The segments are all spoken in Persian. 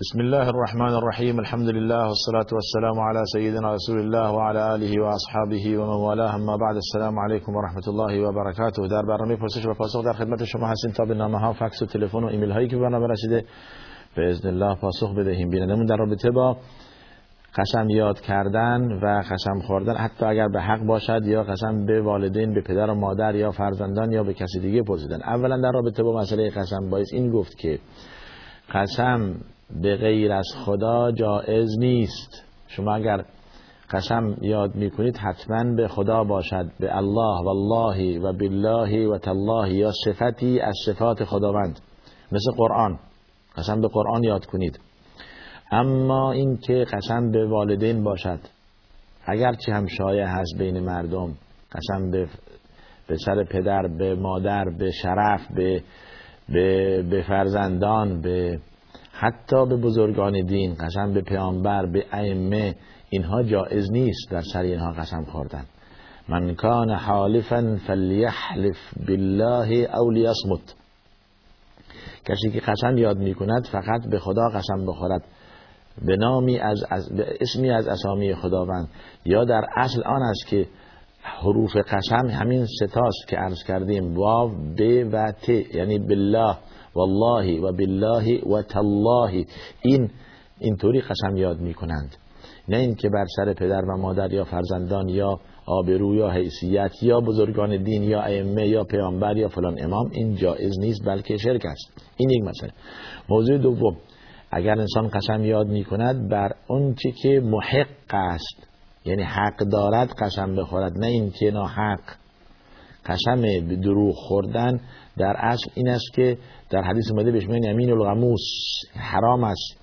بسم الله الرحمن الرحیم الحمد لله والصلاة والسلام على سيدنا رسول الله وعلى آله وأصحابه ومن والاه اما بعد السلام علیکم و رحمت الله و برکاته در برنامه پرسش و پاسخ در خدمت شما هستیم تا به نامه ها فکس و تلفن و ایمیل هایی که برنامه رسیده به اذن الله پاسخ بدهیم بینندمون در رابطه با قسم یاد کردن و قسم خوردن حتی اگر به حق باشد یا قسم به والدین به پدر و مادر یا فرزندان یا به کسی دیگه پرسیدن اولا در رابطه با مسئله قسم باید این گفت که قسم به غیر از خدا جائز نیست. شما اگر قسم یاد می‌کنید حتما به خدا باشد به الله و الله و بالله و تالله یا صفتی از صفات خداوند. مثل قرآن. قسم به قرآن یاد کنید. اما این که قسم به والدین باشد. اگرچه هم شایع هست بین مردم قسم به به سر پدر به مادر به شرف به به, به فرزندان به حتی به بزرگان دین قسم به پیامبر به ائمه اینها جایز نیست در سر اینها قسم خوردن. من کان حالفا فلیحلف بالله او لیصمت. کسی که قسم یاد می کند فقط به خدا قسم بخورد. به نامی از, از به اسمی از اسامی خداوند. یا در اصل آن است که حروف قسم همین ستاست که عرض کردیم. واو ب و ت یعنی بالله. والله و بالله و تالله. این اینطوری قسم یاد می کنند نه اینکه بر سر پدر و مادر یا فرزندان یا آبرو یا حیثیت یا بزرگان دین یا ائمه یا پیامبر یا فلان امام این جایز نیست بلکه شرک است. این یک مسئله. موضوع دوم. اگر انسان قسم یاد می کند بر چی که محق است یعنی حق دارد قسم بخورد. نه اینکه حق. قسم دروغ خوردن در اصل این است که در حدیث اومده بهش میگن یمین الغموس. حرام است.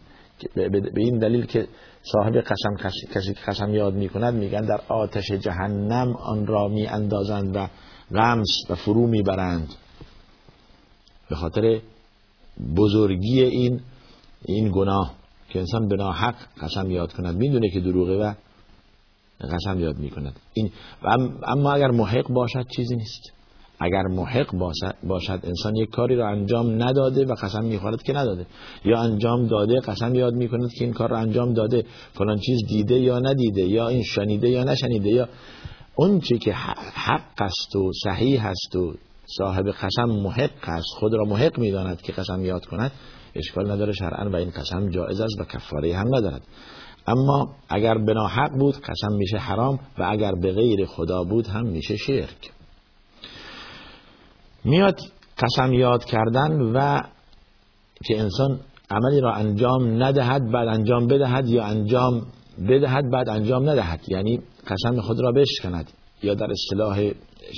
به این دلیل که صاحب قسم کسی که قسم یاد می‌کند میگن در آتش جهنم آن را می اندازند و غمس و فرو می‌برند. به خاطر بزرگی این این گناه که انسان به ناحق قسم یاد کند. می‌دونه که دروغه و قسم یاد می‌کند. این اما اگر محق باشد چیزی نیست. اگر محق باشد انسان یک کاری را انجام نداده و قسم می‌خورد که نداده. یا انجام داده قسم یاد می‌کند که این کار را انجام داده. فلان چیز دیده یا ندیده یا این شنیده یا نشنیده یا اون چی که حق است و صحیح است و صاحب قسم محق است خود را محق می‌داند که قسم یاد کند اشکال نداره شرعا و این قسم جایز است و کفاره هم ندارد. اما اگر بنا حق بود قسم میشه حرام و اگر به غیر خدا بود هم میشه شرک. میاد قسم یاد کردن و که انسان عملی را انجام ندهد بعد انجام بدهد یا انجام بدهد بعد انجام ندهد. یعنی قسم خود را بشکند یا در اصطلاح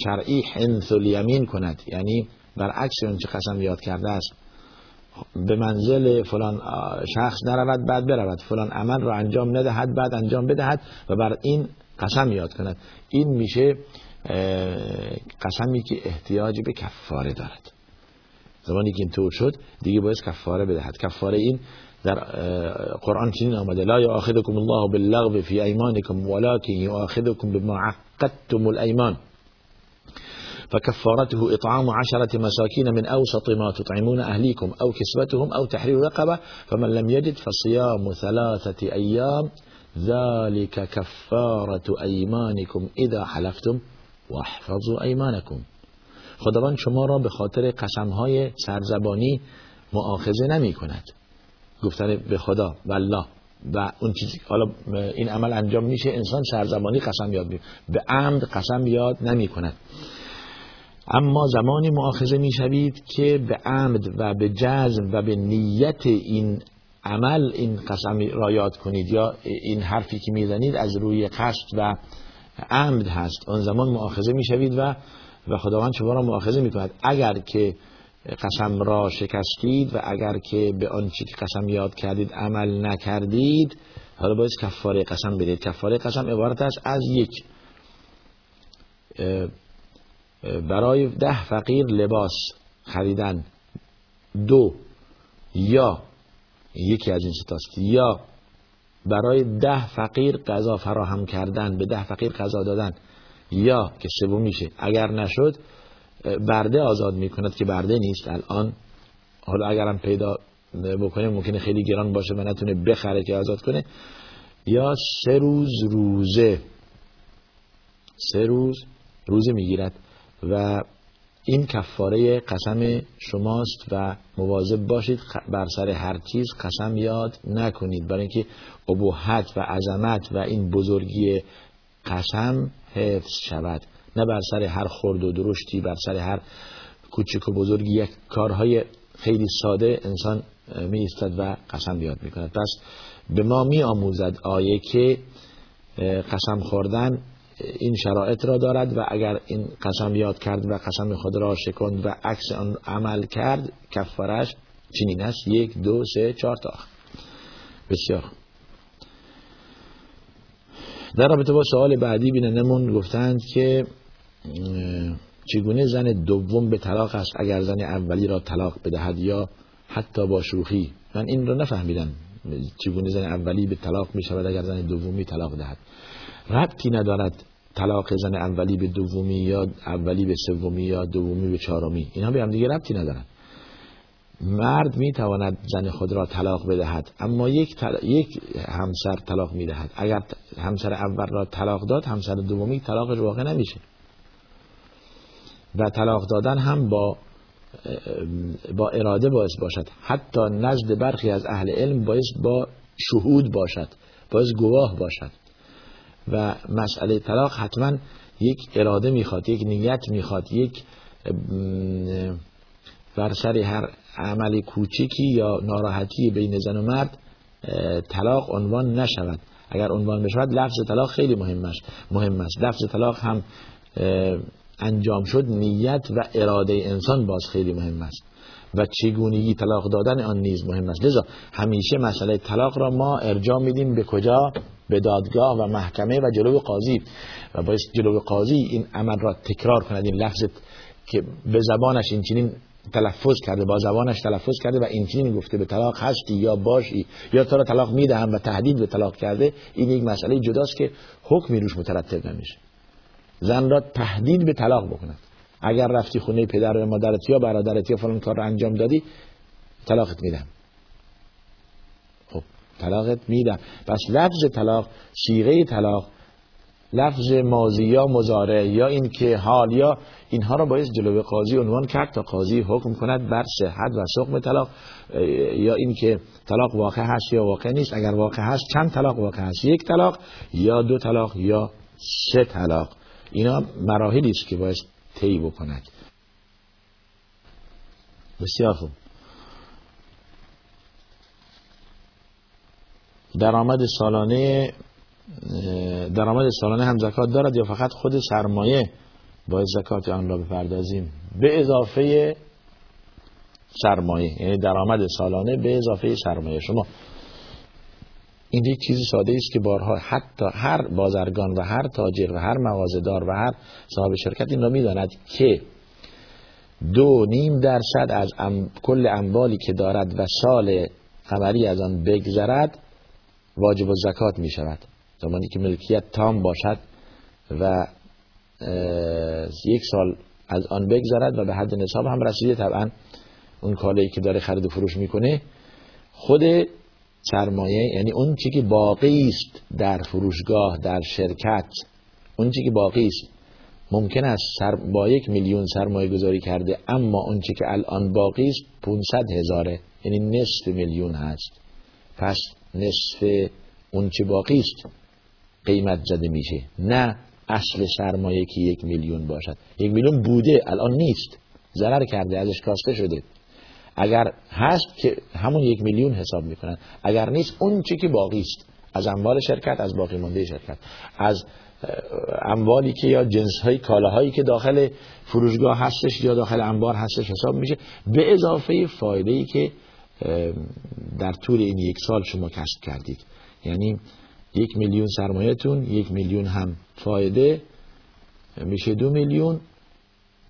شرعی حنث الیمین کند. یعنی برعکس اون چه قسم یاد کرده است. به منزل فلان شخص نرود بعد برود. فلان عمل را انجام ندهد بعد انجام بدهد و بر این قسم یاد کند. این میشه قسمی که احتیاج به کفاره دارد. زمانی که اینطور شد دیگه باید کفاره بدهد. کفاره این در قرآن چنین آمده لا یاخذکم الله باللغو فی ایمانکم ولکن یاخذکم بما عقدتم الایمان. فكفارته إطعام عشرة مساكين من أوسط ما تطعمون أهليكم أو كسوتهم أو تحرير رقبة فمن لم يجد فصيام ثلاثة أيام ذلك كفارة أيمانكم إذا حلفتم. واحفظوا أيمانكم خداوند شما را به خاطر قسمهای سرزبانی معاخذه نمی کند گفتن به خدا و الله و اون چیزی حالا این عمل انجام میشه انسان سرزبانی قسم یاد می به عمد قسم یاد نمی کند اما زمانی مؤاخذه می‌شوید که به عمد و به جزم و به نیت این عمل این قسم را یاد کنید یا این حرفی که می‌زنید از روی قصد و عمد هست. آن زمان مؤاخذه می‌شوید و و خداوند شما را مؤاخذه می‌کند. اگر که قسم را شکستید و اگر که به آن چی که قسم یاد کردید عمل نکردید حالا باید کفاره قسم بدید کفاره قسم عبارت است از یک برای ده فقیر لباس خریدن. دو یا یکی از این ستاست یا برای ده فقیر غذا فراهم کردن به ده فقیر غذا دادن. یا که سوم میشه اگر نشد برده آزاد می‌کند که برده نیست. الان حالا اگرم پیدا بکنه ممکنه خیلی گران باشه و نتونه بخره که آزاد کنه. یا سه روز روزه. سه روز روزه می‌گیرد. و این کفاره قسم شماست و مواظب باشید بر سر هر چیز قسم یاد نکنید. برای اینکه ابهت و عظمت و این بزرگی قسم حفظ شود. نه بر سر هر خرد و درشتی بر سر هر کوچک و بزرگی. یک کارهای خیلی ساده انسان می ایستد و قسم یاد می کند پس به ما می آموزد آیه که قسم خوردن این شرایط را دارد و اگر این قسم یاد کرد و قسم خود را شکند و عکس آن عمل کرد کفارش چنین است. یک دو سه چهار تا. بسیار در رابطه با سوال بعدی بینندمون گفتند که چگونه زن دوم به طلاق است؟ اگر زن اولی را طلاق بدهد یا حتی با شوخی؟ من این را نفهمیدم. چگونه زن اولی به طلاق می شود؟ اگر زن دومی طلاق دهد. ربطی ندارد طلاق زن اولی به دومی یا اولی به سومی یا دومی به چهارمی. اینها به هم دیگه ربطی ندارن. مرد می تواند زن خود را طلاق بدهد اما یک, یک همسر طلاق می دهد. اگر همسر اول را طلاق داد همسر دومی طلاقش واقع نمیشه. و طلاق دادن هم با با اراده باعث باشد. حتی نزد برخی از اهل علم باعث با شهود باشد باعث گواه باشد. و مسئله طلاق حتما یک اراده می‌خواد یک نیت می‌خواد یک بر سر هر عمل کوچکی یا ناراحتی بین زن و مرد طلاق عنوان نشود. اگر عنوان بشود لفظ طلاق خیلی مهم است مهم است. لفظ طلاق هم انجام شد نیت و اراده انسان باز خیلی مهم است. و چگونگی طلاق دادن آن نیز مهم است. لذا همیشه مسئله طلاق را ما ارجاع میدیم به کجا؟ به دادگاه و محکمه و جلو قاضی. و باید جلو قاضی این عمل را تکرار کند. این لفظ که به زبانش این چنین تلفظ کرده با زبانش تلفظ کرده و این چنین گفته به طلاق هستی یا باشی یا تو را طلاق می‌دهم و تهدید به طلاق کرده این یک مسئله جداست که حکمی روش مترتب نمیشه. زن را تهدید به طلاق بکند. اگر رفتی خونه پدر و مادرت یا برادرت یا فلان کار را انجام دادی طلاقت میدم. خب طلاقت میدم. پس لفظ طلاق سیغه طلاق لفظ ماضی یا مزاره یا این که حال یا اینها را باید جلوی قاضی عنوان کرد تا قاضی حکم کند بر صحت و سقم طلاق. یا این که طلاق واقع هست یا واقع نیست. اگر واقع هست چند طلاق واقع هست؟ یک طلاق یا دو طلاق یا سه طلاق. اینا مراحلی است که باید طی بکند. بسیار خوب. درآمد سالانه درآمد سالانه هم زکات دارد یا فقط خود سرمایه باید زکات آن را بپردازیم؟ به اضافه سرمایه یعنی درآمد سالانه به اضافه سرمایه. شما این یک چیزی ساده است که بارها حتی هر بازرگان و هر تاجر و هر مغازه‌دار و هر صاحب شرکت این را می‌داند که دو نیم درصد از کل اموالی که دارد و سال قمری از آن بگذرد واجب و زکات می شود زمانی که ملکیت تام باشد و یک سال از آن بگذرد و به حد نصاب هم رسیده طبعا اون کالایی که داره خرید و فروش می‌کنه خود سرمایه یعنی اون چی که باقی است در فروشگاه در شرکت اون چی که باقی است. ممکن است سر با یک میلیون سرمایه گذاری کرده اما اون چی که الان باقی است 500 هزاره. یعنی نصف میلیون هست. پس نصف اون چی باقی است قیمت زده میشه. نه اصل سرمایه که یک میلیون باشد. یک میلیون بوده الان نیست. ضرر کرده ازش کاسته شده. اگر هست که همون یک میلیون حساب می‌کنن اگر نیست اون چی که باقی است از اموال شرکت از باقی مانده شرکت. از اموالی که یا جنس های کالاهایی که داخل فروشگاه هستش یا داخل انبار هستش حساب میشه. به اضافه فایده ای که در طول این یک سال شما کسب کردید. یعنی یک میلیون سرمایهتون یک میلیون هم فایده میشه دو میلیون.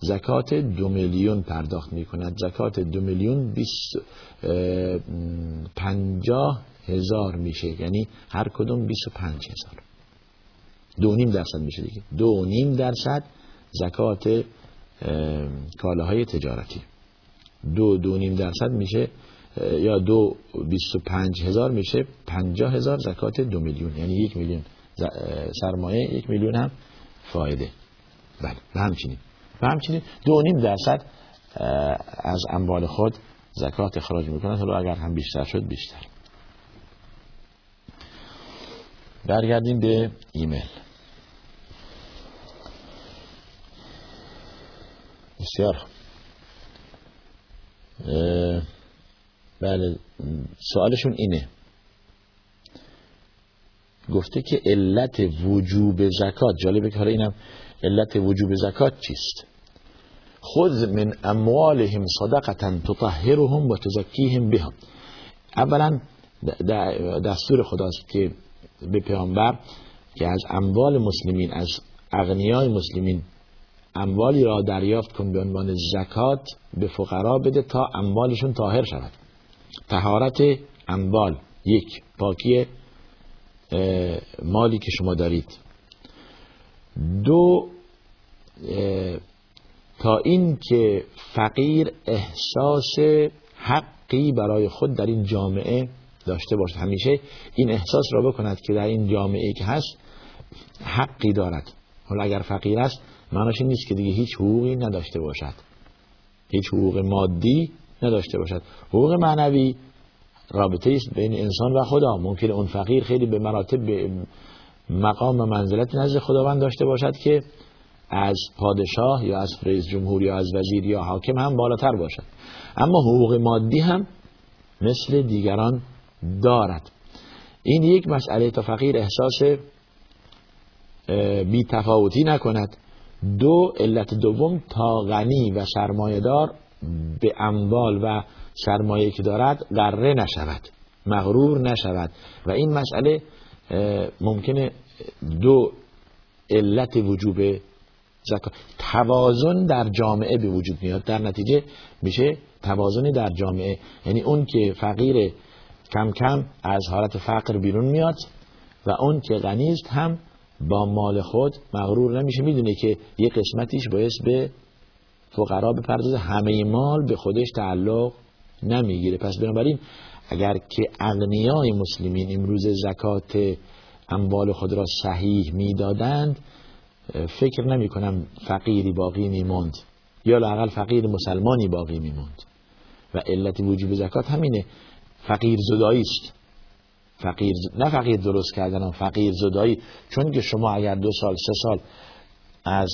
زکات دو میلیون پرداخت می کند زکات دو میلیون بیست پنجاه هزار میشه. یعنی هر کدوم بیست و پنج هزار. دو نیم درصد میشه دیگه. دو نیم درصد زکات کالاهای تجارتی. دو دو نیم درصد میشه یا دو بیست و پنج هزار میشه پنجاه هزار زکات دو میلیون. یعنی یک میلیون سرمایه یک میلیون هم فایده. بله همچنین. و همچنین دو نیم درصد از اموال خود زکات اخراج می‌کنند. حالا اگر هم بیشتر شد بیشتر. برگردیم به ایمیل. بسیار بله سوالشون اینه. گفته که علت وجوب زکات جالبه که حالا اینم علت وجوب زکات چیست؟ خود من اموالهم صدقتا تطهرهم و تزکیهم بها اولا دستور خداست که به پیامبر که از اموال مسلمین از اغنیای مسلمین اموالی را دریافت کن به عنوان زکات به فقرا بده تا اموالشون طاهر شود. تهارت اموال یک پاکی مالی که شما دارید. دو تا این که فقیر احساس حقی برای خود در این جامعه داشته باشد. همیشه این احساس را بکند که در این جامعه که هست حقی دارد. حالا اگر فقیر است معناش این نیست که دیگه هیچ حقوقی نداشته باشد. هیچ حقوق مادی نداشته باشد. حقوق معنوی رابطه است بین انسان و خدا. ممکن اون فقیر خیلی به مراتب به مقام و منزلت نزد خداوند داشته باشد که از پادشاه یا از رئیس جمهور یا از وزیر یا حاکم هم بالاتر باشد. اما حقوق مادی هم مثل دیگران دارد. این یک مسئله تا فقیر احساس بی تفاوتی نکند. دو علت دوم تا غنی و سرمایهدار به اموال و سرمایه که دارد قره نشود مغرور نشود. و این مسئله ممکنه دو علت وجوب زکات توازن در جامعه به وجود میاد. در نتیجه میشه توازنی در جامعه. یعنی اون که فقیر کم کم از حالت فقر بیرون میاد و اون که غنی هم با مال خود مغرور نمیشه. می‌دونه که یه قسمتیش باعث به فقرا بپردازه. همه مال به خودش تعلق نمی‌گیره. پس بنابراین اگر که اغنیای مسلمین امروز زکات اموال خود را صحیح می‌دادند فکر نمی کنم فقیری باقی میموند یا لاقل فقیر مسلمانی باقی میموند و علت وجوب زکات همینه. فقیر زدایی است. فقیر نه فقیر درست کردن فقیر زدایی. چون که شما اگر دو سال سه سال از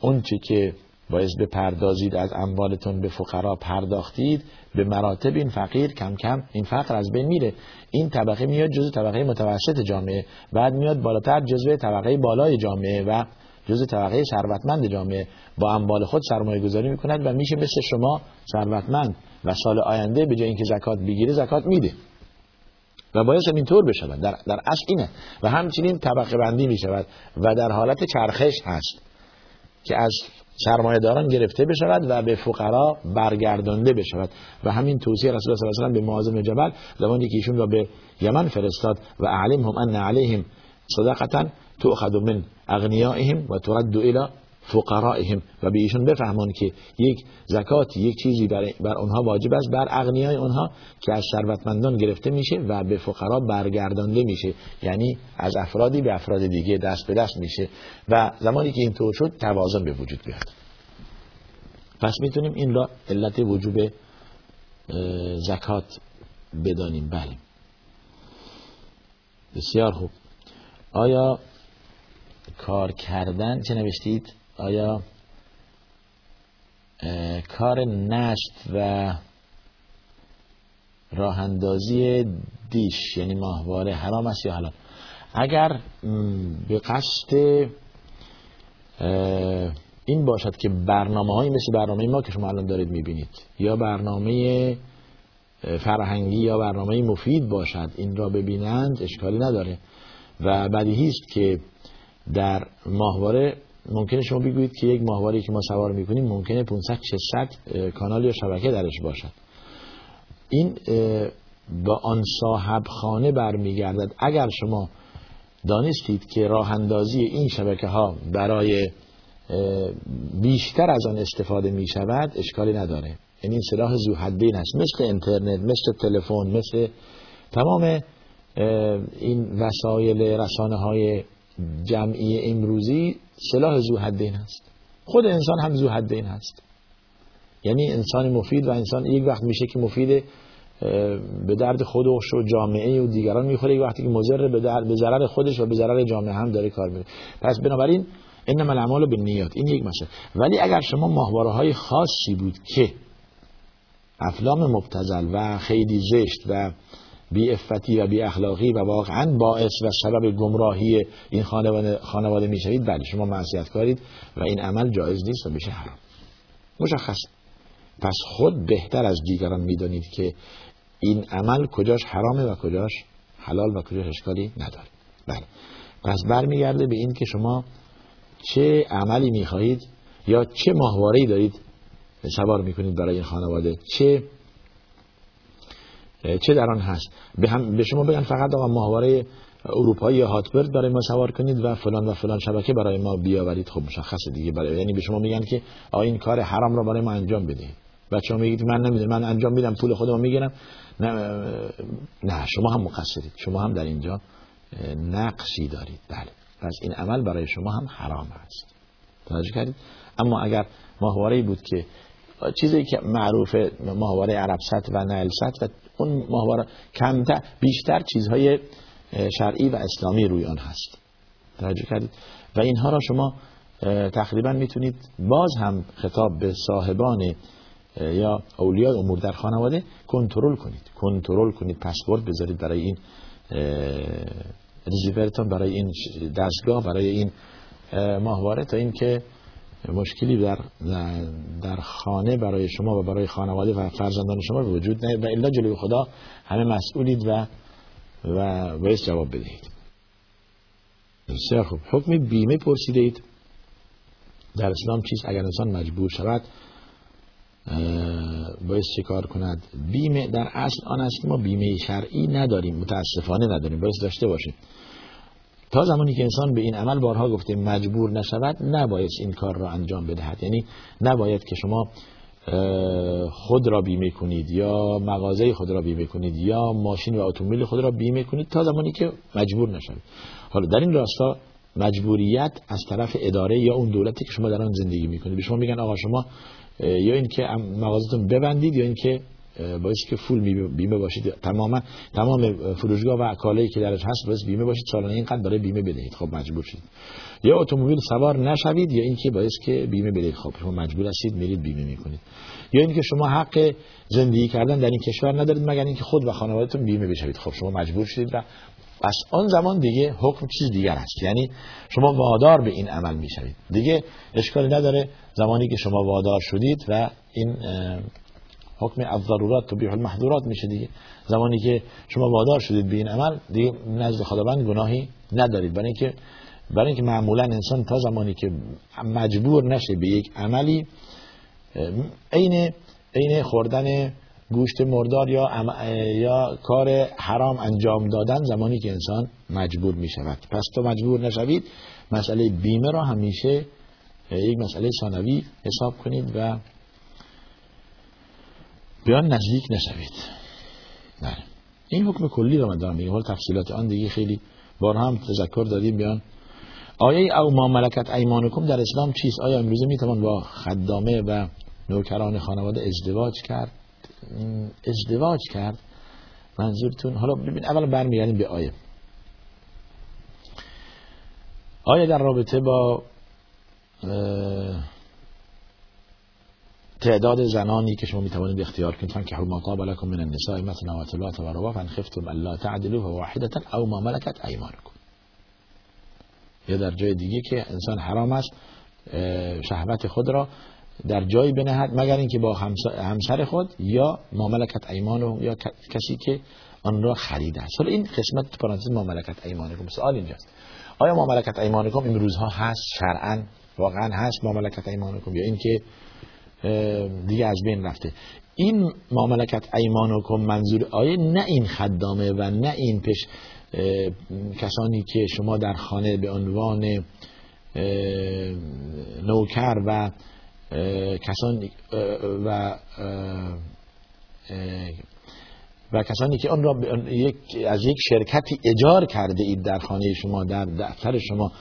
اون که باعث پردازید از اموالتون به فقرا پرداختید به مراتب این فقیر کم کم این فقر از بین میره. این طبقه میاد جزء طبقه متوسط جامعه بعد میاد بالاتر جزء طبقه بالای جامعه و جزء طبقه ثروتمند جامعه. با اموال خود سرمایه گذاری می‌کند و میشه مثل شما ثروتمند و سال آینده به جای اینکه زکات بگیره زکات میده. و باید اینطور بشود. در, در اصل اینه. و همچنین طبقه بندی می شود و در حالت چرخش هست که از سرمایه داران گرفته بشود و به فقرا برگردانده بشود. و همین توصیه رسول الله صلی الله علیه و به معاذ جبل زمانی که ایشون را به یمن فرستاد و اعلمهم ان علیهم صدقتا تؤخذ من اغنیائهم و ترد الى فقرائهم و به ایشون بفهمون که یک زکات یک چیزی بر, بر اونها واجب است بر اغنیای اونها که از ثروتمندان گرفته میشه و به فقرا برگردانده میشه. یعنی از افرادی به افراد دیگه دست به دست میشه. و زمانی که اینطور شد توازن به وجود بیاد. پس می‌تونیم این را علت وجوب زکات بدانیم. بله. بسیار خوب. آیا کار کردن چه نوشتید؟ آیا کار نشت و راه اندازی دیش یعنی ماهواره حرام است یا حلال؟ اگر به قصد این باشد که برنامه های مثل برنامه ما که شما الان دارید می‌بینید یا برنامه فرهنگی یا برنامه مفید باشد این را ببینند اشکالی نداره. و بدیهی است که در ماهواره ممکنه شما بگویید که یک ماهواره که ما سوار می‌کنیم ممکنه 500 600 کانال یا شبکه درش باشد. این با آن صاحب خانه برمیگردد. اگر شما دانستید که راه اندازی این شبکه ها برای بیشتر از آن استفاده می شود اشکالی نداره. یعنی سلاح ذو حدین هست مثل اینترنت مثل تلفن مثل تمام این وسایل رسانه های جمعی امروزی سلاح ذو حدین هست. خود انسان هم ذو حدین هست. یعنی انسان مفید و انسان یک وقت میشه که مفید به درد خودش و جامعه و دیگران می‌خوره یک وقتی که مضر به به ضرر خودش و به ضرر جامعه هم داره کار می‌کنه. پس بنابراین انما الاعمال بالنیات. این یک مسئله. ولی اگر شما ماهواره های خاصی بود که افلام مبتزل و خیلی زشت و بی افتی و بی اخلاقی و واقعا باعث و سبب گمراهی این خانواده, خانواده می‌شوید. بله شما معصیت کارید و این عمل جایز نیست و میشه حرام. مشخص. پس خود بهتر از دیگران می‌دانید که این عمل کجاش حرامه و کجاش حلال و کجاش اشکالی نداره. بله. پس برمیگرده به این که شما چه عملی می‌خواهید یا چه ماهواره‌ای دارید سوار می‌کنید برای این خانواده؟ چه چه در آن هست؟ به, هم به شما بگن فقط آقا ماهواره اروپایی هاتبرد برای ما سوار کنید و فلان و فلان شبکه برای ما بیاورید. خب مشخصه دیگه. برای یعنی به شما میگن که آ این کار حرام را برای ما انجام بدهید. بچه‌ها میگید من نمی‌دونم من انجام میدم پول خودم می‌گیرم. نه نه شما هم مقصرید. شما هم در اینجا نقصی دارید. بله. پس این عمل برای شما هم حرام است. توجه کردید؟ اما اگر ماهواره بود که چیزی که معروف ماهواره عرب و نایل و اون ماهواره کمتر بیشتر چیزهای شرعی و اسلامی روی آن هست. توجه کردید. و اینها را شما تقریبا می‌تونید باز هم خطاب به صاحبان یا اولیاء امور در خانواده کنترل کنید. کنترل کنید پسورد بذارید برای این ریزیورتون برای این دستگاه برای این ماهواره تا اینکه مشکلی در در خانه برای شما و برای خانواده و فرزندان شما وجود نه و الا جلوی خدا همه مسئولید و و باید جواب بدهید. بسیار خوب. حکم بیمه پرسیدید. در اسلام چیز اگر انسان مجبور شود باید چه کار کند؟ بیمه در اصل آن است که ما بیمه شرعی نداریم متاسفانه نداریم. باید داشته باشیم. تا زمانی که انسان به این عمل بارها گفته مجبور نشود نباید این کار را انجام بدهد. یعنی نباید که شما خود را بیمه کنید یا مغازه خود را بیمه کنید یا ماشین و اتومبیل خود را بیمه کنید تا زمانی که مجبور نشوید حالا در این راستا مجبوریت از طرف اداره یا اون دولتی که شما در آن زندگی می‌کنید. به شما میگن آقا شما یا اینکه مغازتون ببندید یا اینکه باید که فول بیمه باشید. تماما تمام فروشگاه و کالایی که درش هست باید بیمه باشید. سالانه اینقدر برای بیمه بدهید. خب مجبور شید. یا اتومبیل سوار نشوید یا اینکه باید که بیمه بدهید. خب شما مجبور هستید میرید بیمه می‌کنید. یا اینکه شما حق زندگی کردن در این کشور ندارید مگر اینکه خود و خانوادهتون بیمه بشوید. خب شما مجبور شدید و پس آن زمان دیگه حکم چیز دیگر است یعنی شما وادار به این عمل می‌شوید. دیگه اشکالی نداره. زمانی که شما وادار شدید و این حکم الضرورات تبیح المحظورات میشه دیگه. زمانی که شما وادار شدید به این عمل دیگه نزد خداوند گناهی ندارید. برای اینکه برای اینکه معمولا انسان تا زمانی که مجبور نشه به یک عملی عین عین خوردن گوشت مردار یا یا کار حرام انجام دادن زمانی که انسان مجبور می شود پس تو مجبور نشوید مسئله بیمه را همیشه یک مسئله ثانوی حساب کنید و بیان نزدیک نشوید. نه این حکم کلی را من دارم میگم. تفصیلات آن دیگه خیلی بار هم تذکر دادیم بیان. آیه او ما ملکت ایمانکم در اسلام چیست؟ آیا امروزه می‌توان با خدامه و نوکران خانواده ازدواج کرد؟ ازدواج کرد. منظورتون حالا ببین اولا برمیگردیم به آیه. آیه در رابطه با تعداد زنانی که شما می‌توانید اختیار کنید فان که ما طاب لكم من النساء مثلا و ثلاث و رباع فان خفتم الا تعدلوا فواحده او ما ملكت ايمانكم یا در جای دیگه که انسان حرام است شهوت خود را در جایی بنهد مگر اینکه با همسر خود یا ماملکت ایمان یا کسی که آن را خریده است. حالا این قسمت پرانتز ماملکت ایمانکم. سوال اینجاست. آیا ماملکت ایمانکم این روزها هست؟ شرعا واقعا هست ماملکت ایمانکم یا اینکه دیگه از بین رفته. این ماملکت ایمانکم منظور آیه نه این خدامه و نه این پیش کسانی که شما در خانه به عنوان نوکر و کسان و و کسانی که آن را از یک شرکتی اجار کرده اید در خانه شما در دفتر شما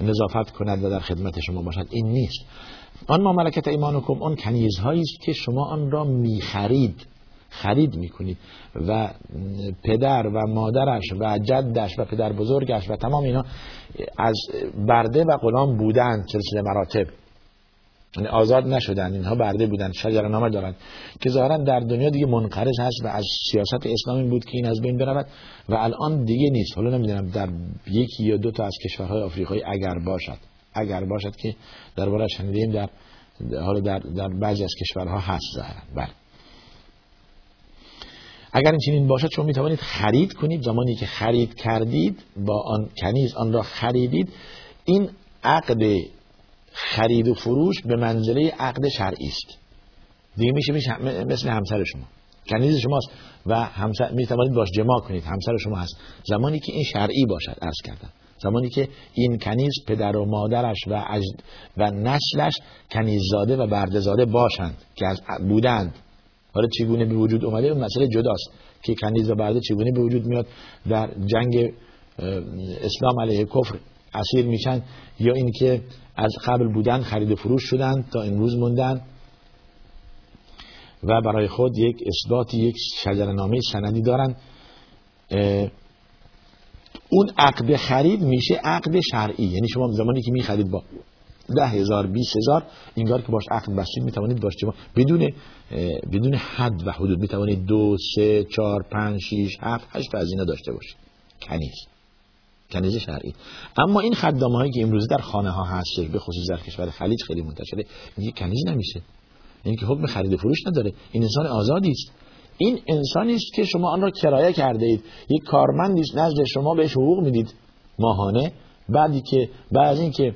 نظافت کند و در خدمت شما باشد. این نیست. آن ما ملکت ایمانکم آن کنیزهایی است که شما آن را می‌خرید خرید می‌کنید. و پدر و مادرش و جدش و پدر بزرگش و تمام اینا از برده و غلام بودند سلسله مراتب. یعنی آزاد نشدن اینها برده بودن شجر نامه دارند. که ظاهرا در دنیا دیگه منقرض هست و از سیاست اسلامی بود که این از بین برود و الان دیگه نیست. حالا نمی‌دونم در یکی یا دو تا از کشورهای آفریقایی اگر باشد. اگر باشد که درباره شنیدیم در حالا در, در بعضی از کشورها هست ظاهرا. بله. اگر این چنین باشد شما می توانید خرید کنید. زمانی که خرید کردید با آن کنیز آن را خریدید. این عقد خرید و فروش به منزله عقد شرعی است. دیگه میشه مثل همسر شما. کنیز شماست و همسر می توانید باش جماع کنید. همسر شما هست. زمانی که این شرعی باشد عرض کردم. زمانی که این کنیز پدر و مادرش و و نسلش کنیززاده و بردهزاده باشند که از بودند. حالا چگونه به وجود اومده؟ اون مسئله جداست که کنیز و برده چگونه به وجود میاد در جنگ اسلام علیه کفر اسیر میشن یا اینکه از قبل بودن خرید و فروش شدن تا امروز موندن و برای خود یک اثباتی یک شجرنامه سندی دارن. اون عقد خرید میشه عقد شرعی. یعنی شما زمانی که می‌خرید با ده هزار بیس هزار اینگار که باش عقد بستید می‌توانید باش شما بدون بدون حد و حدود می‌توانید دو سه چهار پنج شیش هفت هشت از اینا داشته باشید. کنیز. کنیز شرعی. اما این خدامه هایی که امروزه در خانه ها هستش به خصوص در کشور خلیج خیلی منتشره میگه کنیز نمیشه. این که حکم خرید و فروش نداره. این انسان آزادی است. این انسانی است که شما آن را کرایه کرده اید. یک کارمندی است نزد شما بهش حقوق می‌دید ماهانه. بعدی که بعد اینکه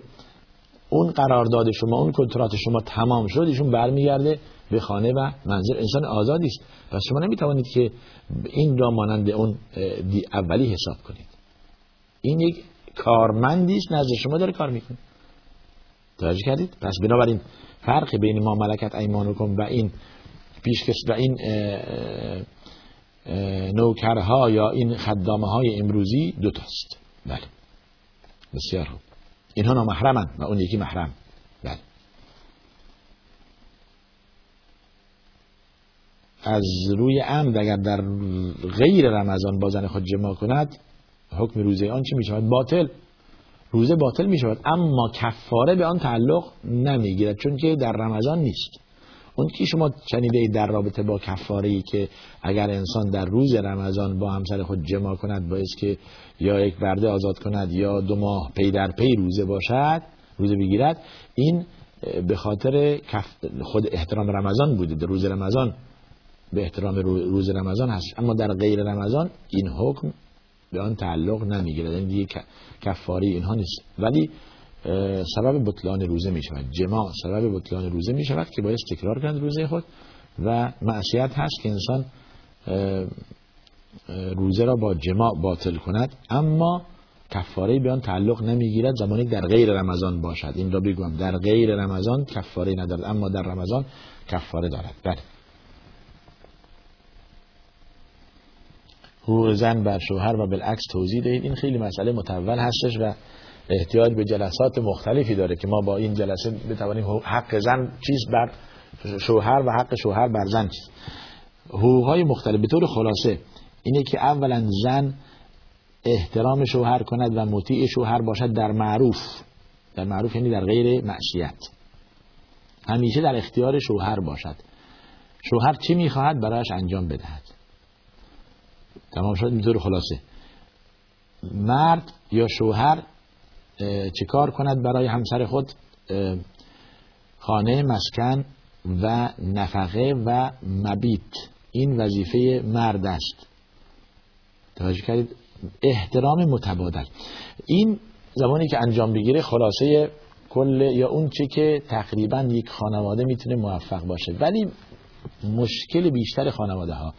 اون قرارداد شما اون کنترات شما تمام شد ایشون برمیگرده به خانه و منزل. انسان آزادی است. پس شما نمی‌توانید که این را مانند اون اولی حساب کنید. این یک کارمندی است نزد شما داره کار می‌کنه. توجه کردید؟ پس بنابراین فرق بین ما ملکت ایمانکم و این پیشکش و این نوکرها یا این خدامه های امروزی دوتاست. بله. بسیار خوب. اینها نامحرمن و اون یکی محرم. بله. از روی عمد اگر در غیر رمضان با زن خود جماع کند حکم روزه آن چی می شود باطل. روزه باطل می شود اما کفاره به آن تعلق نمی گیرد چون که در رمضان نیست. اون که شما شنیده در رابطه با کفاره ای که اگر انسان در روز رمضان با همسر خود جماع کند باعث که یا یک برده آزاد کند یا دو ماه پی در پی روزه باشد روزه بگیرد این به خاطر خود احترام رمضان بوده. در روز رمضان به احترام روز رمضان هست. اما در غیر رمضان این حکم به آن تعلق نمی‌گیرد. یعنی دیگه کفاری اینها نیست. ولی سبب بطلان روزه می شود جماع سبب بطلان روزه می شود که باید تکرار کند روزه خود و معصیت هست که انسان روزه را با جماع باطل کند. اما کفاره به آن تعلق نمی‌گیرد. زمانی در غیر رمضان باشد. این را بگویم. در غیر رمضان کفاره ندارد. اما در رمضان کفاره دارد. بله. حقوق زن بر شوهر و بالعکس توضیح دهید. این خیلی مسئله متول هستش و احتیاج به جلسات مختلفی داره که ما با این جلسه بتوانیم حق زن چیز بر شوهر و حق شوهر بر زن چیز. حقوق های مختلف. به طور خلاصه اینه که اولا زن احترام شوهر کند و مطیع شوهر باشد در معروف. در معروف یعنی در غیر معصیت. همیشه در اختیار شوهر باشد. شوهر چی می‌خواهد برایش انجام بدهد؟ تمام شد؟ به طور خلاصه. مرد یا شوهر چیکار کند برای همسر خود؟ خانه مسکن و نفقه و مبیت. این وظیفه مرد است. توجه کردید؟ احترام متبادل. این زمانی که انجام بگیره خلاصه کل یا اون چی که تقریبا یک خانواده می‌تونه موفق باشه. ولی مشکل بیشتر خانواده ها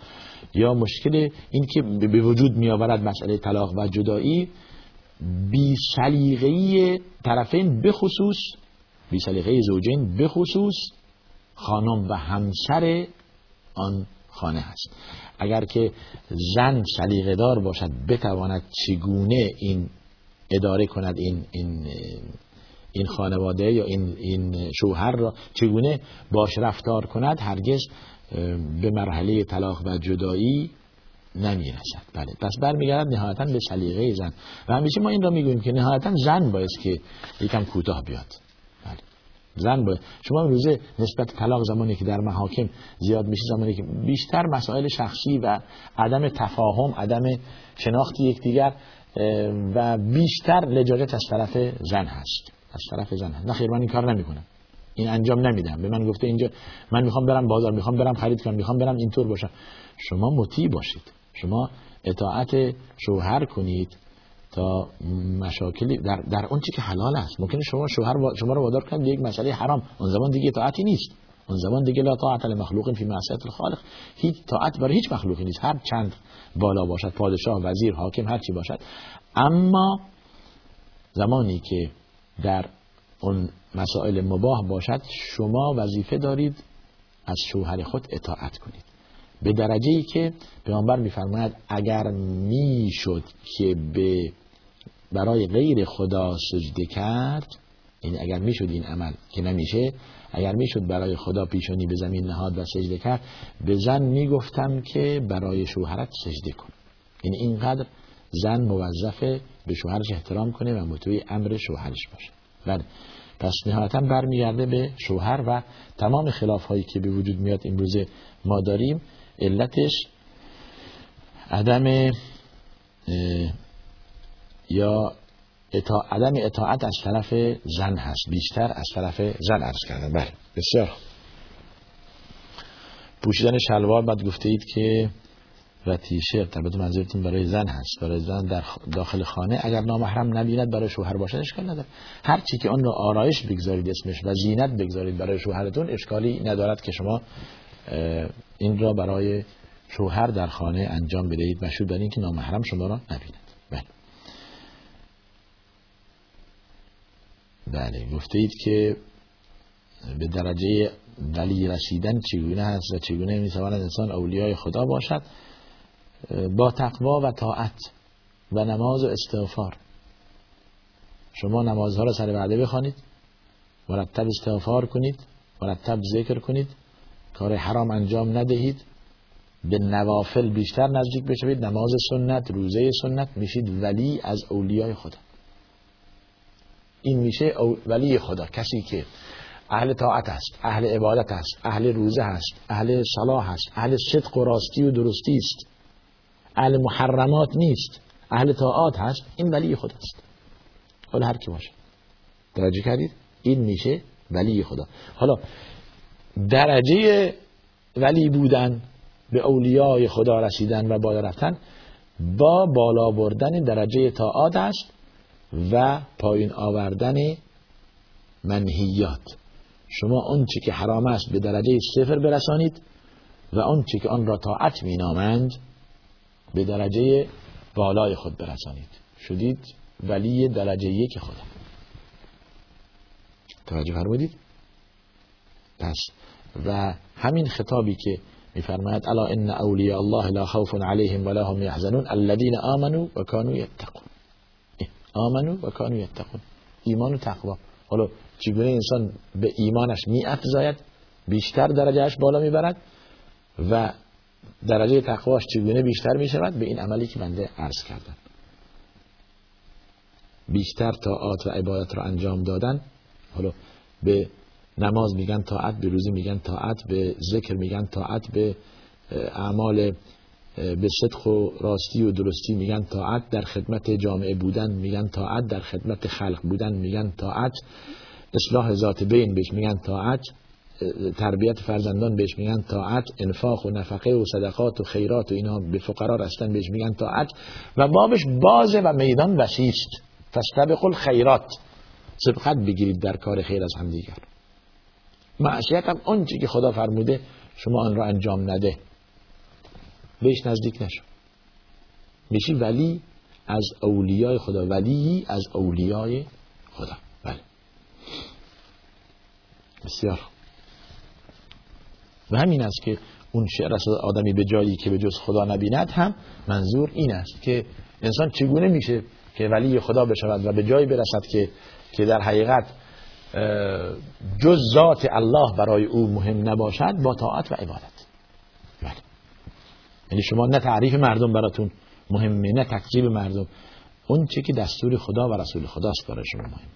یا مشکل این که به وجود می آورد مسئله طلاق و جدایی بی سلیقه‌ای طرفین بخصوص بی سلیقه زوجین بخصوص خانم و همسر آن خانه هست. اگر که زن سلیقه دار باشد بتواند چگونه این اداره کند این این این خانواده یا این این شوهر را چگونه باش رفتار کند هرگز به مرحله طلاق و جدایی نمی‌رسد. بله. پس برمیگردد نهایتا به سلیقه زن. و همیشه ما این را می‌گوییم که نهایتا زن باید که یکم کوتاه بیاد. بله. زن باید شما روزه نسبت طلاق زمانی که در محاکم زیاد میشه زمانی که بیشتر مسائل شخصی و عدم تفاهم عدم شناخت یکدیگر و بیشتر لجاجت از طرف زن هست. از طرف زن هست. نخیر من این کار نمی‌کنم. این انجام نمیدم. به من گفته اینجا من می‌خوام برم بازار می‌خوام برم خرید کنم می‌خوام برم اینطور باشم. شما مطیع باشید. شما اطاعت شوهر کنید تا مشاکلی در, در اون چی که حلال است. ممکنه شما شوهر شما رو وادار کنید یک مسئله حرام. اون زمان دیگه اطاعتی نیست. اون زمان دیگه لا طاعت لمخلوق فی معصیت الخالق. هیچ طاعت برای هیچ مخلوقی نیست. هر چند بالا باشد پادشاه وزیر حاکم هر چی باشد. اما زمانی که در اون مسائل مباه باشد شما وظیفه دارید از شوهر خود اطاعت کنید. به درجه ای که پیامبر میفرماید اگر می‌شد که به برای غیر خدا سجده کرد این یعنی اگر می‌شد این عمل که نمیشه اگر می‌شد برای خدا پیشونی به زمین نهاد و سجده کرد به زن می‌گفتم که برای شوهرت سجده کن. این یعنی اینقدر زن موظفه به شوهرش احترام کنه و مطوع امر شوهرش باشه. بله. پس نهایتا برمیگرده به شوهر و تمام خلاف هایی که به وجود میاد امروز ما داریم. علتش عدم یا اطاع... عدم اطاعت از طرف زن هست. بیشتر از طرف زن عرض کردن بله. بسیار پوشیدن شلوار بعد گفته اید که و تیشرت. البته منظورتون برای زن هست. برای زن در داخل خانه اگر نامحرم نبیند برای شوهر باشد اشکال نداره. هر چی که آن را آرایش بگذارید اسمش و زینت بگذارید برای شوهرتون اشکالی ندارد که شما این را برای شوهر در خانه انجام بدهید. مشهود بر که نامحرم شما را نبیند. بله. بله گفته اید که به درجه ولی رسیدن چگونه هست و چگونه می‌تواند انسان اولیای خدا باشد؟ با تقوا و طاعت و نماز و استغفار. شما نمازها را سر وعده بخوانید مرتب استغفار کنید مرتب ذکر کنید کار حرام انجام ندهید. به نوافل بیشتر نزدیک بشوید. نماز سنت روزه سنت میشید ولی از اولیای خدا. این میشه ولی خدا. کسی که اهل طاعت است اهل عبادت است اهل روزه است اهل صلاح است اهل صدق و راستی و درستی است. اهل محرمات نیست. اهل طاعات هست. این ولی خدا است. حالا هر کی باشه. توجه کردید؟ این میشه ولی خدا. حالا درجه ولی بودن به اولیای خدا رسیدن و بالا رفتن با بالا بردن درجه طاعات است و پایین آوردن منهیات. شما اون چی که حرام است به درجه صفر برسانید و اون چی که آن را طاعت مینامند به درجه بالای خود برسانید. شدید ولی درجه یک خدا توجه فرمودید؟ پس و همین خطابی که میفرماید الا ان اولیاء الله لا خوف عليهم ولا هم يحزنون الذين امنوا وكانوا يتقون آمنوا و کانوا یتقون. ایمان و تقوا. حالا چگونه انسان به ایمانش می افزاید بیشتر درجهش بالا می‌برد و درجه تقواش چگونه بیشتر می شود به این عملی که بنده عرض کردم. بیشتر طاعات و عبادت را انجام دادن حالا به نماز میگن طاعت به روزی میگن طاعت به ذکر میگن طاعت به اعمال به صدق و راستی و درستی میگن طاعت در خدمت جامعه بودن میگن طاعت در خدمت خلق بودن میگن طاعت اصلاح ذات بین بهش میگن طاعت تربیت فرزندان بهش میگن طاعت انفاق و نفقه و صدقات و خیرات و اینا به فقرا رستن بهش میگن طاعت و بابش بازه و میدان وسیع است. فاستبقوا الخیرات. سبقت بگیرید در کار خیر از هم دیگر معصیت هم اون که خدا فرموده شما آن را انجام نده. بهش نزدیک نشو. میشی ولی از اولیای خدا ولی از اولیای خدا. بله. بسیار و همین است که اون شعر از آدمی به جایی که به جز خدا نبیند هم منظور این است که انسان چگونه میشه که ولی خدا بشود و به جایی برسد که که در حقیقت جز ذات الله برای او مهم نباشد با طاعت و عبادت. بله. یعنی شما نه تعریف مردم براتون مهمه نه تکذیب مردم. اون چی که دستور خدا و رسول خداست برای شما مهم.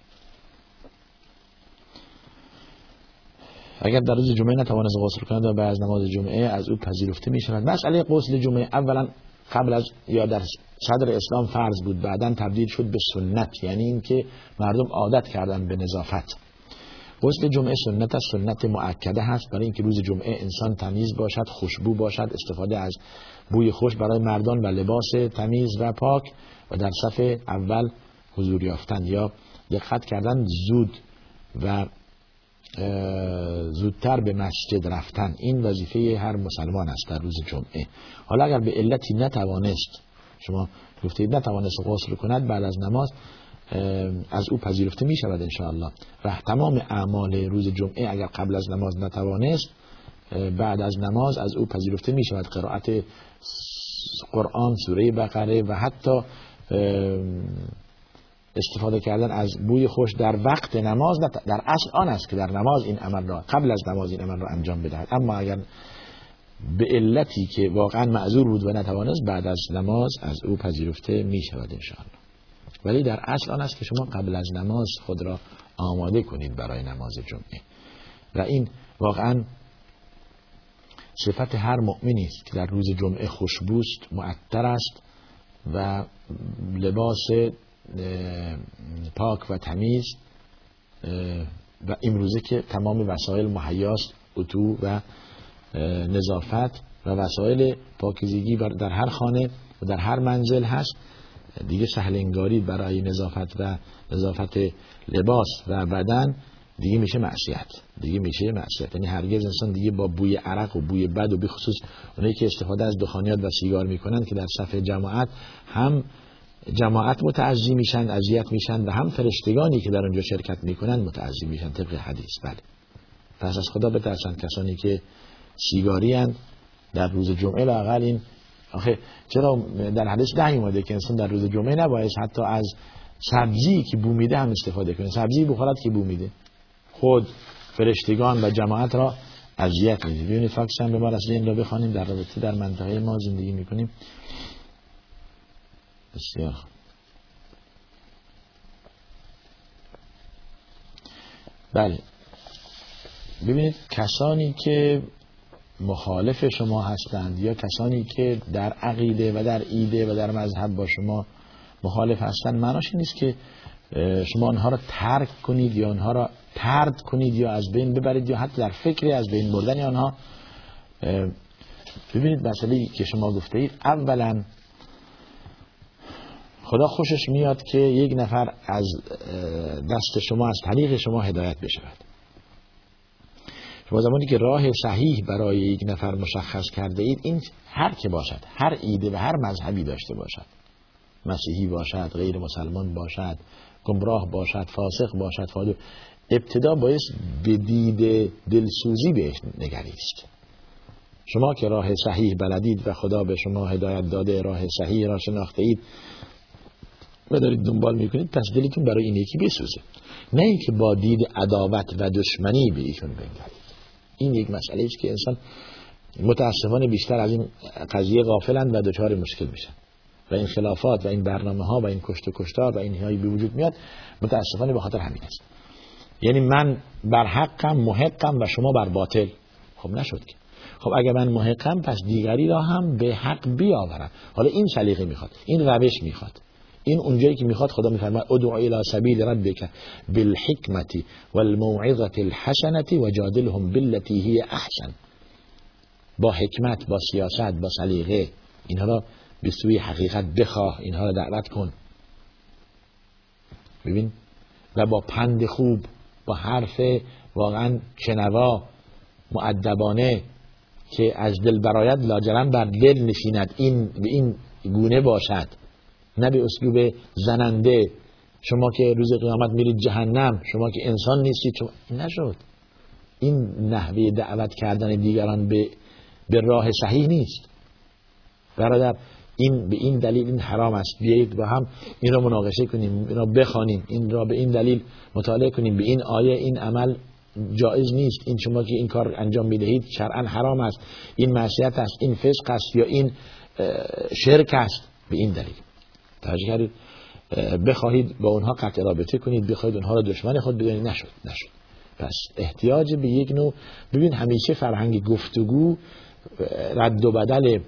اگر در روز جمعه نتوانست غسل کند و بعد از نماز جمعه از او پذیرفته می شود مسئله غسل جمعه اولا قبل از یا در صدر اسلام فرض بود. بعدا تبدیل شد به سنت. یعنی اینکه مردم عادت کردن به نظافت. غسل جمعه سنت از سنت معکده هست. برای اینکه روز جمعه انسان تمیز باشد خوشبو باشد استفاده از بوی خوش برای مردان و لباس تمیز و پاک و در صف اول حضور یافتن یا دقت کردن زود و زودتر به مسجد رفتن. این وظیفه هر مسلمان است در روز جمعه. حالا اگر به علتی نتوانست شما گفتید نتوانست غسل کند بعد از نماز از او پذیرفته می شود انشاءالله. و تمام اعمال روز جمعه اگر قبل از نماز نتوانست بعد از نماز از او پذیرفته می شود قرائت قرآن سوره بقره و حتی استفاده کردن از بوی خوش در وقت نماز در اصل آن است که در نماز این عمل را قبل از نماز این عمل را انجام بدهد. اما اگر به علتی که واقعا معذور بود و نتوانست بعد از نماز از او پذیرفته می شود انشاءالله. ولی در اصل آن است که شما قبل از نماز خود را آماده کنید برای نماز جمعه. و این واقعا صفت هر مؤمنی است که در روز جمعه خوشبوست معطر است و لباس پاک و تمیز و امروزه که تمام وسایل محیاست اتو و نظافت و وسایل پاکیزگی در هر خانه و در هر منزل هست. دیگه سهل انگاری برای نظافت و نظافت لباس و بدن دیگه میشه معصیت دیگه میشه معصیت. یعنی هرگز انسان دیگه با بوی عرق و بوی بد و به خصوص اونایی که استفاده از دخانیات و سیگار می‌کنن که در صف جماعت هم جماعت متعزی میشن اذیت میشن و هم فرشتگانی که در اونجا شرکت می‌کنن متعزی میشن. طبق حدیث. بله. پس از خدا بترسن کسانی که سیگاری در روز جمعه لاقل این آخه چرا در حدیث ده اومده که انسان در روز جمعه نباید حتی از سبزی که بو میده هم استفاده کنه. سبزی بخورد که بو میده. خود فرشتگان و جماعت را اذیت میده ببینید فاکس هم به ما رسیده این را بخوانیم در رابطه در منطقه ما زندگی می‌کنیم. بسیار بله. ببینید کسانی که مخالف شما هستند یا کسانی که در عقیده و در ایده و در مذهب با شما مخالف هستند معناش نیست که شما آنها را ترک کنید یا آنها را ترد کنید یا از بین ببرید یا حتی در فکری از بین بردن آنها. ببینید مسئله که شما گفته اید. اولا خدا خوشش میاد که یک نفر از دست شما از طریق شما هدایت بشود. شما زمانی که راه صحیح برای یک نفر مشخص کرده اید این هر که باشد هر ایده و هر مذهبی داشته باشد. مسیحی باشد غیر مسلمان باشد گمراه باشد فاسق باشد فادو ابتدا باید به دید دلسوزی بهش نگریست شما که راه صحیح بلدید و خدا به شما هدایت داده راه صحیح را شناخته اید و دارید دنبال می‌کنید پس دلتون برای این یکی بسوزه. نه اینکه با دید عداوت و دشمنی به ایشون بنگرید. این یک مسئله است که انسان متاسفانه بیشتر از این قضیه غافلند و دچار مشکل میشن. و این خلافات و این برنامه ها و این کشت و کشتار و این هایی به وجود میاد متاسفانه به خاطر همین است. یعنی من بر حقم محقم و شما بر باطل. خب نشد که. خب اگر من محقم پس دیگری را هم به حق بیاورم. حالا این سلیقه می‌خواد این روش می‌خواد. این اونجایی که می‌خواد خدا میفرماید ادعو الى سبیل ربک بالحکمت والموعظه الحسنه وجادلهم بالتي هي احسن. با حکمت با سیاست با سلیقه اینها را به سوی حقیقت بخواه اینها را دعوت کن. ببین و با پند خوب با حرف واقعا شنوا معدبانه که از دل برایت لاجرم بر دل نشیند. این به این گونه باشد. نه به اسلوب زننده. شما که روز قیامت میرید جهنم شما که انسان نیستید شما نشد. این نحوه دعوت کردن دیگران به به راه صحیح نیست. برادر این به این دلیل این حرام است. بیایید با هم این را مناقشه کنیم این را بخوانیم این را به این دلیل مطالعه کنیم. به این آیه این عمل جایز نیست. این شما که این کار انجام می‌دهید شرعا حرام است. این معصیت است این فسق است یا این شرک است. به این دلیل. توجه کردید بخواهید با اونها قطع رابطه کنید بخواهید اونها را دشمن خود بدونید نشد نشد. پس احتیاج به یک نوع ببین همیشه فرهنگ گفتگو رد و بدل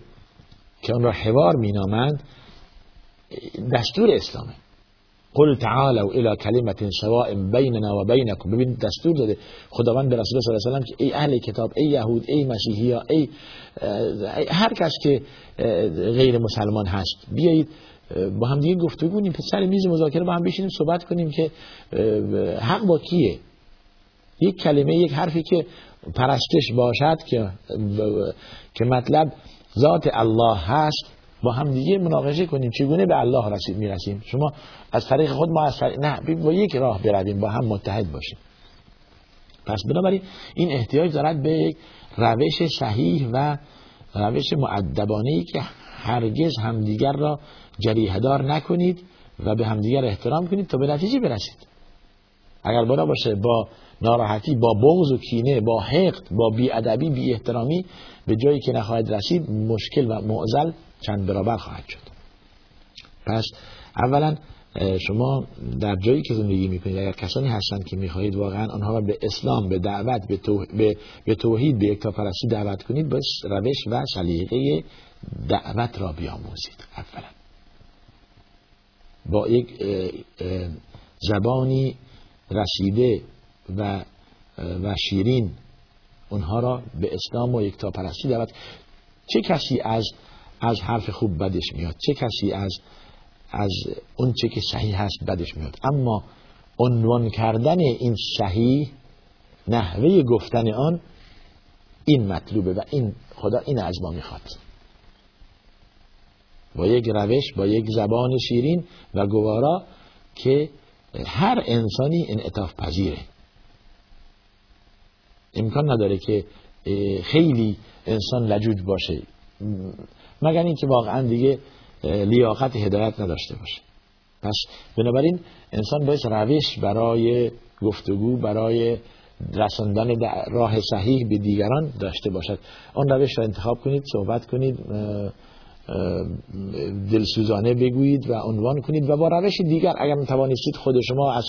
که اون را حوار مینامند دستور اسلامه. قل تعالوا الى کلمت سواء بیننا و بینکم. ببین دستور داده خداوند به رسول صلی الله علیه و که ای اهل کتاب ای یهود ای مسیحی ای هر کس که غیر مسلمان هست بیایید با هم دیگه گفتگو کنیم سر میز مذاکره با هم بشینیم صحبت کنیم که حق با کیه؟ یک کلمه یک حرفی که پرستش باشد که که مطلب ذات الله هست با هم دیگه مناقشه کنیم. چگونه به الله رسید می‌رسیم؟ شما از طریق خود ما از طریق نه با یک راه برویم با هم متحد باشیم. پس بنابراین این احتیاج دارد به یک روش صحیح و روش معدبانه که هرگز همدیگر را جریحدار نکنید و به همدیگر احترام کنید تا به نتیجه برسید. اگر بنا باشه با ناراحتی با بغض و کینه با حقد با بیادبی بی احترامی به جایی که نخواهد رسید مشکل و معزل چند برابر خواهد شد. پس اولا شما در جایی که زندگی می‌کنید اگر کسانی هستند که می‌خواهید واقعا آنها را به اسلام به دعوت به, به... به توحید به یکتاپرستی دعوت کنید با روش و سلیقه دعوت را بیاموزید. اولا. با یک زبانی رسیده و و شیرین اونها را به اسلام و یکتاپرستی دعوت. چه کسی از از حرف خوب بدش میاد؟ چه کسی از از اون چه که صحیح هست بدش میاد؟ اما عنوان کردن این صحیح نحوه گفتن آن این مطلوبه و این خدا این از ما می‌خواد. با یک روش با یک زبان شیرین و گوارا که هر انسانی انعطاف پذیره. امکان نداره که خیلی انسان لجوج باشه. مگر اینکه واقعا دیگه لیاقت هدایت نداشته باشه. پس بنابراین انسان باید روش برای گفتگو برای رساندن راه صحیح به دیگران داشته باشد. آن روش را انتخاب کنید صحبت کنید دلسوزانه بگویید و عنوان کنید و با روش دیگر اگر توانستید خود شما از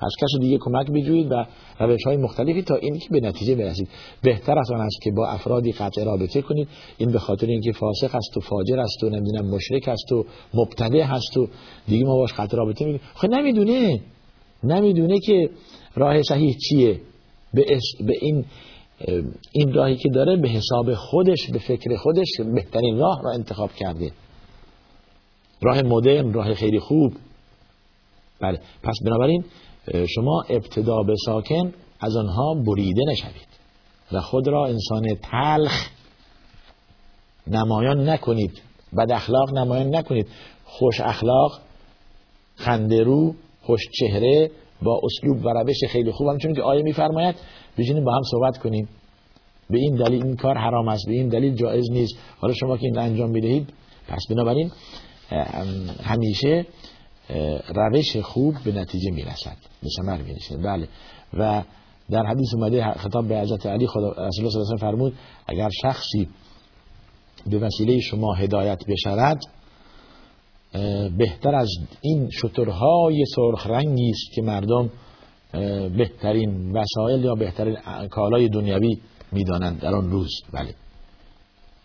از کس دیگه کمک بجویید و روش های مختلفی تا اینکه به نتیجه برسید. بهتر از آن است که با افرادی قطع رابطه کنید. این به خاطر اینکه فاسق است و فاجر است و نمی‌دونم مشرک است و مبتدع هست و دیگه ما باش قطع رابطه میگیم خب نمی‌دونه. نمی‌دونه که راه صحیح چیه. به این این راهی که داره به حساب خودش به فکر خودش بهترین راه را انتخاب کرده. راه مدرن راه خیلی خوب. بله پس بنابراین شما ابتدا به ساکن از آنها بریده نشوید و خود را انسان تلخ نمایان نکنید بد اخلاق نمایان نکنید. خوش اخلاق خندرو خوش چهره با اسلوب و روش خیلی خوب. همچون که آیه میفرماید بشینیم با هم صحبت کنیم. به این دلیل این کار حرام است به این دلیل جایز نیست. حالا شما که این انجام می‌دهید پس بنابراین همیشه روش خوب به نتیجه می‌رسد. به ثمر می‌رسد. بله. و در حدیث اومده خطاب به حضرت علی خدا رسول الله صلی الله علیه فرمود اگر شخصی به وسیله شما هدایت بشود بهتر از این شترهای سرخ رنگی است که مردم بهترین وسایل یا بهترین کالای دنیوی می‌دانند در آن روز. بله.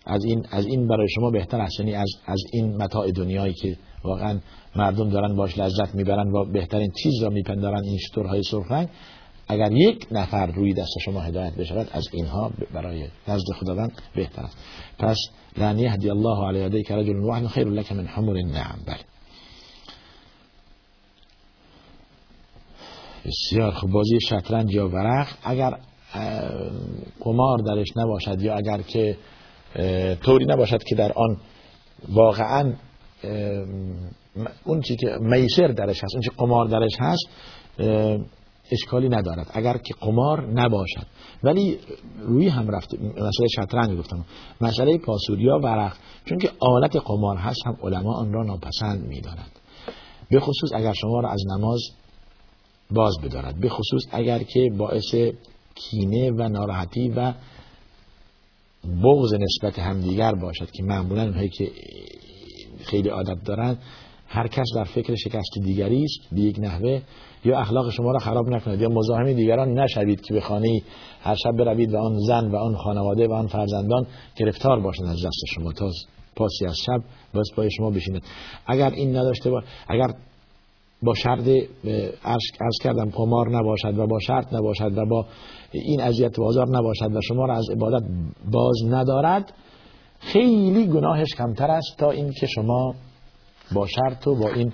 از این از این برای شما بهتر است. یعنی از از این متاع دنیایی که واقعا مردم دارن باش لذت می‌برن و بهترین چیز را میپندارن این شترهای سرخ اگر یک نفر روی دست شما هدایت بشود از اینها برای نزد خداوند بهتر است. پس لن یهدی الله علی یدیک رجل واحد خیر لك من حمر النعم. بله. بسیار خب بازی شطرنج یا ورق. اگر قمار درش نباشد یا اگر که طوری نباشد که در آن واقعا اون چی که میسر درش هست اون چی قمار درش هست اشکالی ندارد. اگر که قمار نباشد. ولی روی هم رفته. مسئله شطرنج گفتم. مسئله پاسوریا ورق. چون که آلت قمار هست هم علما آن را ناپسند می‌دانند. به خصوص اگر شما را از نماز باز بدارد. به خصوص اگر که باعث کینه و ناراحتی و بغض نسبت همدیگر باشد که معمولا اونهایی که خیلی عادت دارند هر کس در فکر شکست دیگری است به یک نحوه یا اخلاق شما را خراب نکند یا مزاحم دیگران نشوید که به خانه هر شب بروید و آن زن و آن خانواده و آن فرزندان گرفتار باشند از دست شما تا پاسی از شب باز پای شما بشیند اگر این نداشته با اگر با شرط ارز کردم قمار نباشد و با شرط نباشد و با این اذیت بازار نباشد و شما را از عبادت باز ندارد خیلی گناهش کمتر است تا این که شما با شرط و با این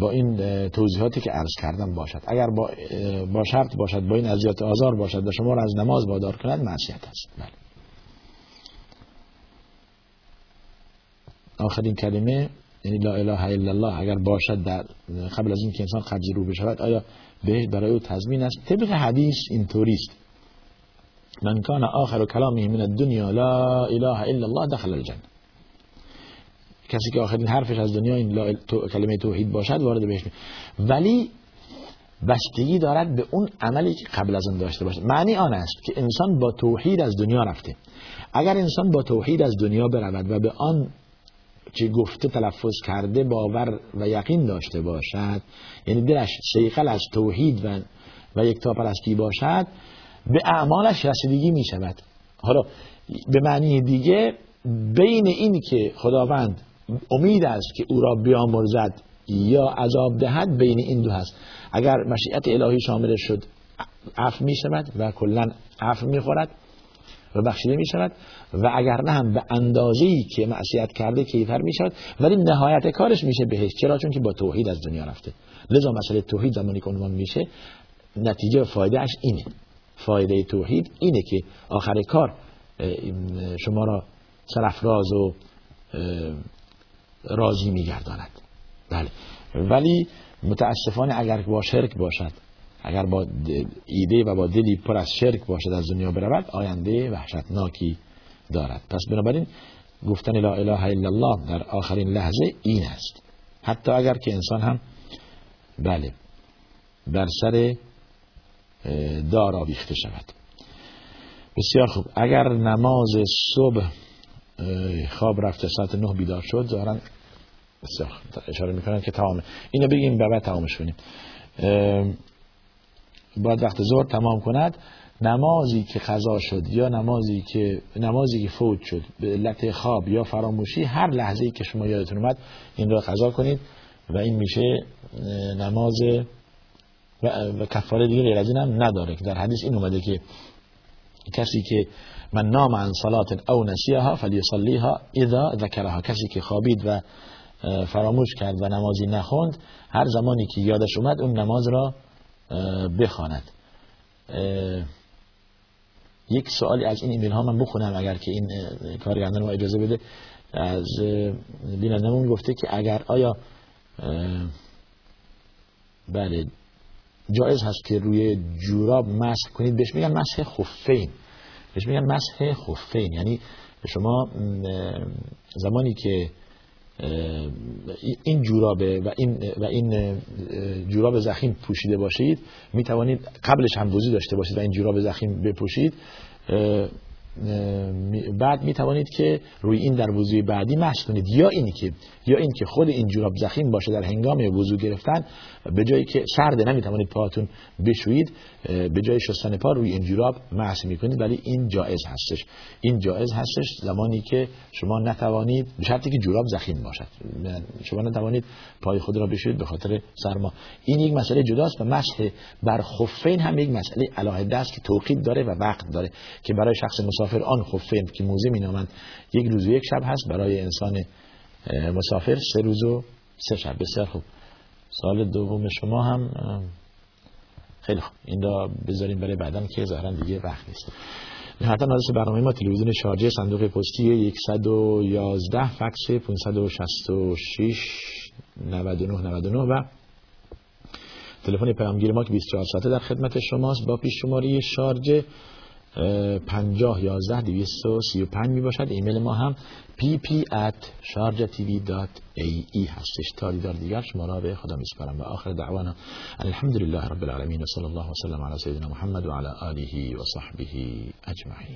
با این توضیحاتی که عرض کردم باشد. اگر با, با شرط باشد با این اذیت آزار باشد و شما را از نماز وادار کند معصیت است. بله. آخرین کلمه. لا اله الا الله. اگر باشد در قبل از اینکه انسان قبضی رو بشود آیا به برای او تضمین است؟ طبق حدیث اینطوری است. من کان آخر کلامه من الدنیا لا اله الا الله دخل الجنه. کسی که آخرین حرفش از دنیا این کلمه توحید باشد وارد بهش ولی بستگی دارد به اون عملی که قبل از اون داشته باشه معنی آن است که انسان با توحید از دنیا رفته. اگر انسان با توحید از دنیا برود و به آن که گفته تلفظ کرده باور و یقین داشته باشد یعنی دلش سیقل از توحید و و یک پرستی باشد به اعمالش رسیدگی می شود حالا به معنی دیگه بین این که خداوند امید است که او را بیامرزد یا عذاب دهد بین این دو هست. اگر مشیت الهی شامل شد عفو می شود و کلا عفو می خورد و بخشیده می شود و اگر نه هم به اندازه‌ای که معصیت کرده کیفر می شود ولی نهایت کارش میشه بهش. چرا؟ چون که با توحید از دنیا رفته. لذا مسئله توحید زمانی که عنوان میشه نتیجه و فایده اش اینه. فایده توحید اینه که آخر کار شما را سرفراز و راضی میگرداند. بله. ولی متاسفانه اگر با شرک باشد اگر با ایده و با دلی پر از شرک باشد از دنیا برود آینده وحشتناکی دارد. پس بنابراین گفتن لا اله الا الله در آخرین لحظه این است. حتی اگر که انسان هم بله بر سر دار آویخته شود. بسیار خوب. اگر نماز صبح خواب رفته ساعت نه بیدار شد ظاهرا بسیار اشاره می‌کنن که تمامه اینو بگیم بعد تمامش کنیم. باید وقت ظهر تمام کند. نمازی که قضا شد یا نمازی که نمازی که فوت شد به علت خواب یا فراموشی هر لحظه ای که شما یادتون اومد این را قضا کنید و این میشه نماز و, و کفاره دیگه غیر از این هم نداره. که در حدیث این اومده که کسی که من نام عن صلات او نسیها فلیصلیها اذا ذکرها. کسی که خوابید و فراموش کرد و نمازی نخوند هر زمانی که یادش اومد اون نماز را بخواند. یک سوالی از این ایمیل ها من بخونم اگر که این کارگردان رو اجازه بده. از بینندمون گفته که اگر آیا بله جایز هست که روی جوراب مسح کنید بهش میگن مسح خفین. بهش میگن مسح خفین. یعنی شما زمانی که این جورابه و این و این جوراب زخیم پوشیده باشید می توانید قبلش هم وضو داشته باشید و این جوراب زخیم بپوشید. بعد می توانید که روی این در وضوی بعدی مشق کنید. یا اینی که یا این که خود این جوراب زخیم باشه در هنگام وضو گرفتن به جایی که سرد نمی توانید پاتون بشویید به جای شستن پا روی این جوراب می می‌کنید ولی این جایز هستش. این جایز هستش زمانی که شما نتوانید به شرطی که جوراب زخیم باشد. شما نتوانید پای خود را بشویید به خاطر سرما. این یک مسئله جداست و مسح بر خفین هم یک مسئله علاهه است که توقید داره و وقت داره که برای شخص مسافر آن خفین که موزه مینامند. یک روز و یک شب هست برای انسان مسافر. سه روز و سه شب. بسیار خوب. سال دوم شما هم خیلی خوب. این را بذاریم برای بعدم که ظاهرا دیگه وقت نیست. حتی نادرس برنامه ما تلویزیون شارجه صندوق پستی 111 فکس 566 99 99 و تلفن پیامگیر ما که 24 ساعته در خدمت شماست. با پیش شماره شارژ 50 11 235 می باشد ایمیل ما هم pp at sharjatv.ae هستش. تا دیدار دیگر شما را به خدا میسپارم. و آخر دعوانا الحمد لله رب العالمین. و صلی الله وسلم علی سیدنا محمد و علی آله و صحبه اجمعین.